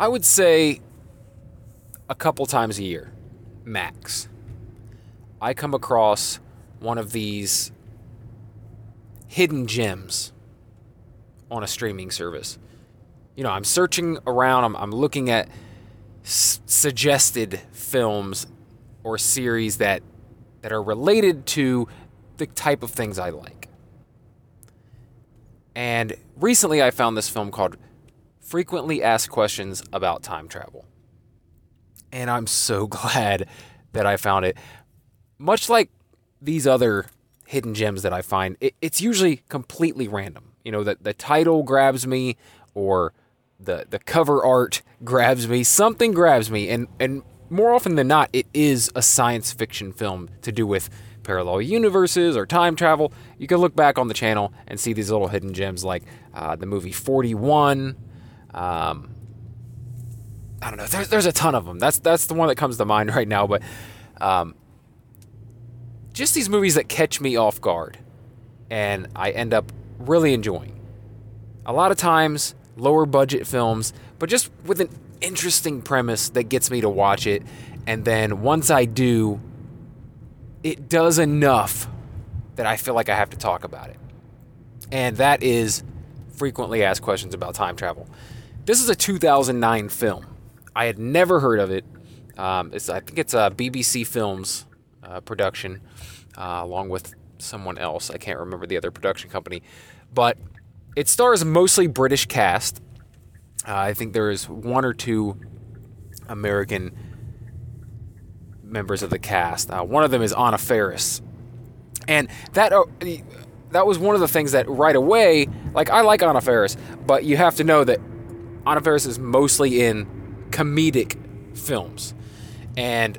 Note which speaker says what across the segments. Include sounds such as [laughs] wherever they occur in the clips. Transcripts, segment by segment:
Speaker 1: I would say a couple times a year, max. I come across one of these hidden gems on a streaming service. You know, I'm searching around, I'm, I'm looking at s- suggested films or series that that are related to the type of things I like. And recently I found this film called Frequently Asked Questions About Time Travel. And I'm so [laughs] glad that I found it. Much like these other hidden gems that I find, it, it's usually completely random. You know, that the title grabs me or the the cover art [laughs] grabs me, something grabs me, and and more often than not, it is a science fiction film to do with parallel universes or time travel. You can look back on the channel and see these little hidden gems like uh, the movie 41. Um, I don't know. There's, there's a ton of them. That's that's the one that comes to mind [laughs] right now. But um, just these movies that catch me off guard, and I end up really enjoying. A lot of times, lower budget films, but just with an interesting premise that gets me to watch it. And then once I do, it does enough that I feel like I have to talk about it. And that is frequently asked questions about time travel. This is a 2009 film. I had never heard of it. Um, I think it's a BBC Films uh, production, uh, along with someone else. I can't remember the other production company, but it stars mostly British cast. Uh, I think there is one or two American members of the cast. Uh, one of them is Anna Faris, and that uh, that was one of the things that right away, like I like Anna Faris, but you have to know that Faris is mostly in comedic films, and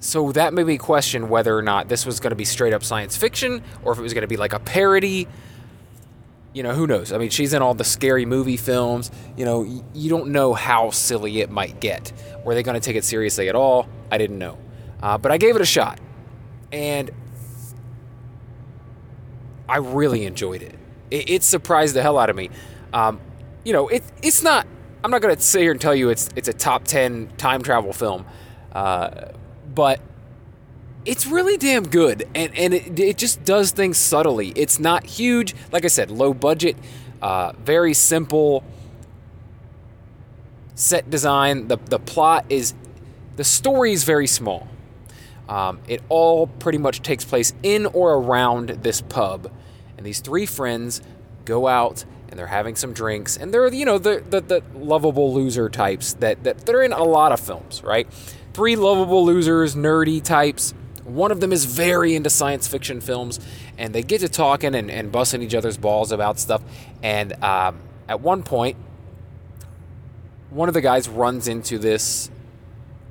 Speaker 1: so that made me question whether or not this was going to be straight up science fiction or if it was going to be like a parody you know, who knows? I mean, she's in all the scary movie films. You know, you don't know how silly it might get. Were they going to take it seriously at all? I didn't know. Uh, but I gave it a shot. And I really enjoyed it. It, it surprised the hell out of me. Um, you know, it, it's not, I'm not going to sit here and tell you it's, it's a top 10 time travel film. Uh, but it's really damn good and, and it, it just does things subtly it's not huge like i said low budget uh, very simple set design the, the plot is the story is very small um, it all pretty much takes place in or around this pub and these three friends go out and they're having some drinks and they're you know the, the, the lovable loser types that, that they're in a lot of films right three lovable losers nerdy types one of them is very into science fiction films, and they get to talking and, and busting each other's balls about stuff. And um, at one point, one of the guys runs into this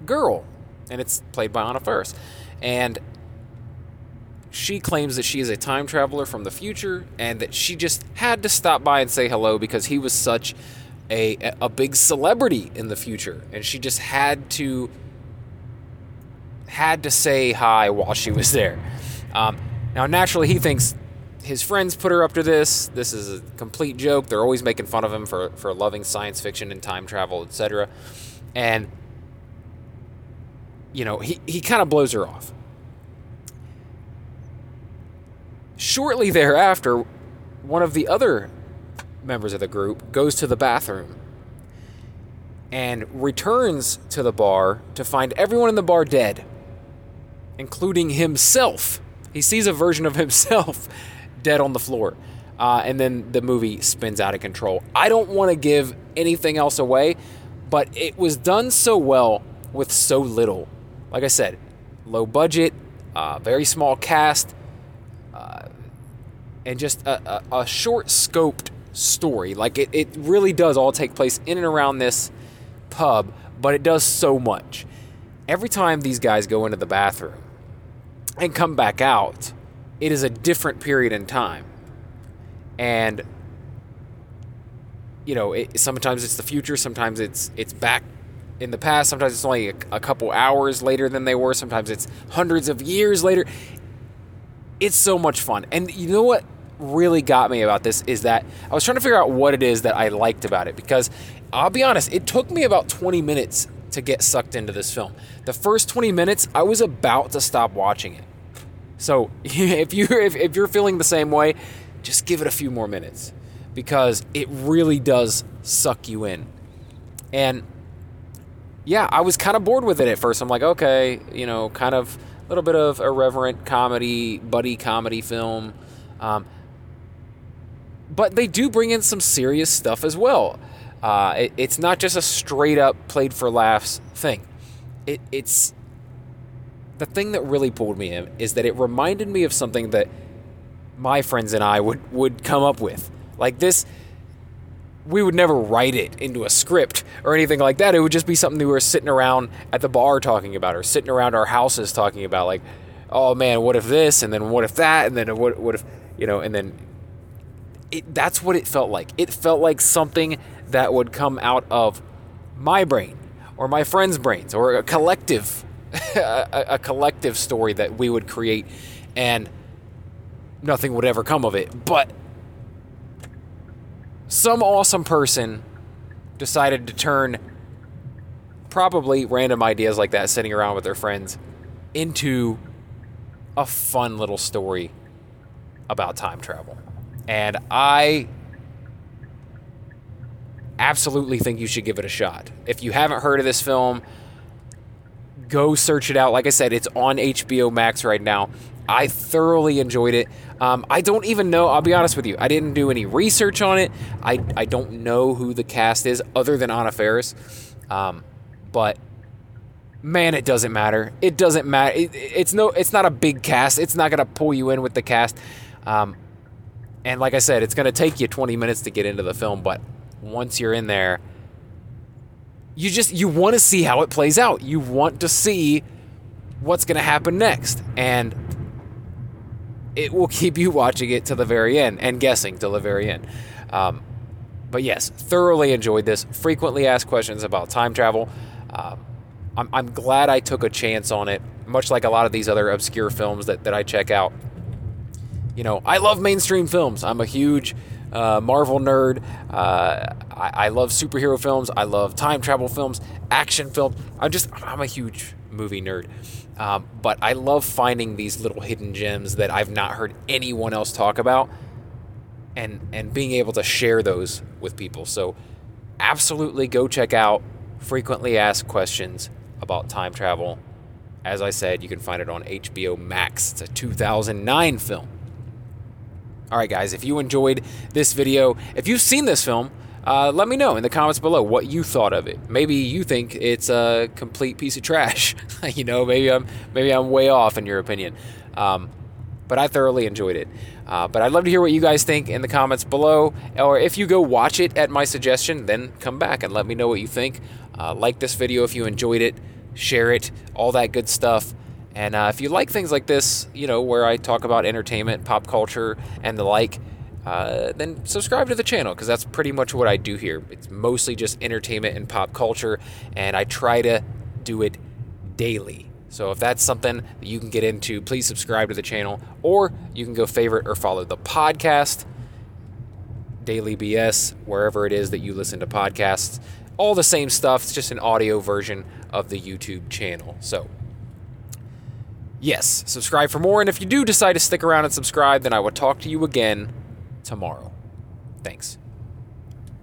Speaker 1: girl, and it's played by Anna Faris. And she claims that she is a time traveler from the future, and that she just had to stop by and say hello because he was such a, a big celebrity in the future. And she just had to had to say hi while she was there. Um, now, naturally, he thinks his friends put her up to this. This is a complete joke. They're always making fun of him for, for loving science fiction and time travel, etc. And, you know, he, he kind of blows her off. Shortly thereafter, one of the other members of the group goes to the bathroom and returns to the bar to find everyone in the bar dead including himself. He sees a version of [laughs] himself dead on the floor. Uh, and then the movie spins out of control. I don't want to give anything else away, but it was done so well with so little. Like I said, low budget, uh, very small cast, uh, and just a, a, a short scoped story. Like it, it really does all take place in and around this pub, but it does so much. Every time these guys go into the bathroom, and come back out, it is a different period in time. And you know, it, sometimes it's the future, sometimes it's it's back in the past, sometimes it's only a, a couple hours later than they were, sometimes it's hundreds of years later. It's so much fun. And you know what really got me about this is that I was trying to figure out what it is that I liked about it because I'll be honest, it took me about 20 minutes to get sucked into this film. The first 20 minutes, I was about to stop watching it. So [laughs] if you if, if you're feeling the same way, just give it a few more minutes because it really does suck you in. And yeah, I was kind of bored with it at first. I'm like, okay, you know, kind of little bit of irreverent comedy, buddy comedy film. Um, but they do bring in some serious stuff as well. Uh, it, it's not just a straight up played for laughs thing. It, it's the thing that really pulled me in is that it reminded me of something that my friends and I would would come up with. Like this, we would never write it into a script or anything like that. It would just be something we were sitting around at the bar talking about, or sitting around our houses talking about. Like, oh man, what if this, and then what if that, and then what what if you know, and then it, that's what it felt like. It felt like something that would come out of my brain or my friends' brains or a collective [laughs] a, a collective story that we would create and nothing would ever come of it. But some awesome person decided to turn probably random ideas like that sitting around with their friends into a fun little story about time travel. And I absolutely think you should give it a shot. If you haven't heard of this film, go search it out. Like I said, it's on HBO Max right now. I thoroughly enjoyed it. Um, I don't even know, I'll be honest with you, I didn't do any research on it. I, I don't know who the cast is other than Anna Faris. Um, but man, it doesn't matter. It doesn't matter. It, it's no, it's not a big cast. It's not going to pull you in with the cast. Um, and like I said, it's going to take you 20 minutes to get into the film, but once you're in there, you just you want to see how it plays out. You want to see what's going to happen next, and it will keep you watching it to the very end and guessing till the very end. Um, but yes, thoroughly enjoyed this. Frequently asked questions about time travel. Um, I'm, I'm glad I took a chance on it, much like a lot of these other obscure films that, that I check out. You know, I love mainstream films. I'm a huge uh, Marvel nerd. Uh, I, I, love superhero films. I love time travel films, action films. I'm just, I'm a huge movie nerd. Um, but I love finding these little hidden gems that I've not heard anyone else talk about and, and being able to share those with people. So absolutely go check out Frequently Asked Questions about Time Travel. As I said, you can find it on HBO Max. It's a 2009 film. All right, guys, if you enjoyed this video, if you've seen this film, uh, let me know in the comments below what you thought of it. Maybe you think it's a complete piece of trash. [laughs] you know, maybe I'm maybe I'm way off in your opinion. Um, but I thoroughly enjoyed it. Uh, but I'd love to hear what you guys think in the comments below. Or if you go watch it at my suggestion, then come back and let me know what you think. Uh, like this video if you enjoyed it, share it, all that good stuff. And uh, if you like things like this, you know, where I talk about entertainment, pop culture, and the like, uh, then subscribe to the channel because that's pretty much what I do here. It's mostly just entertainment and pop culture, and I try to do it daily. So if that's something that you can get into, please subscribe to the channel, or you can go favorite or follow the podcast, Daily BS, wherever it is that you listen to podcasts. All the same stuff, it's just an audio version of the YouTube channel. So yes, subscribe for more. And if you do decide to stick around and subscribe, then I will talk to you again tomorrow. Thanks.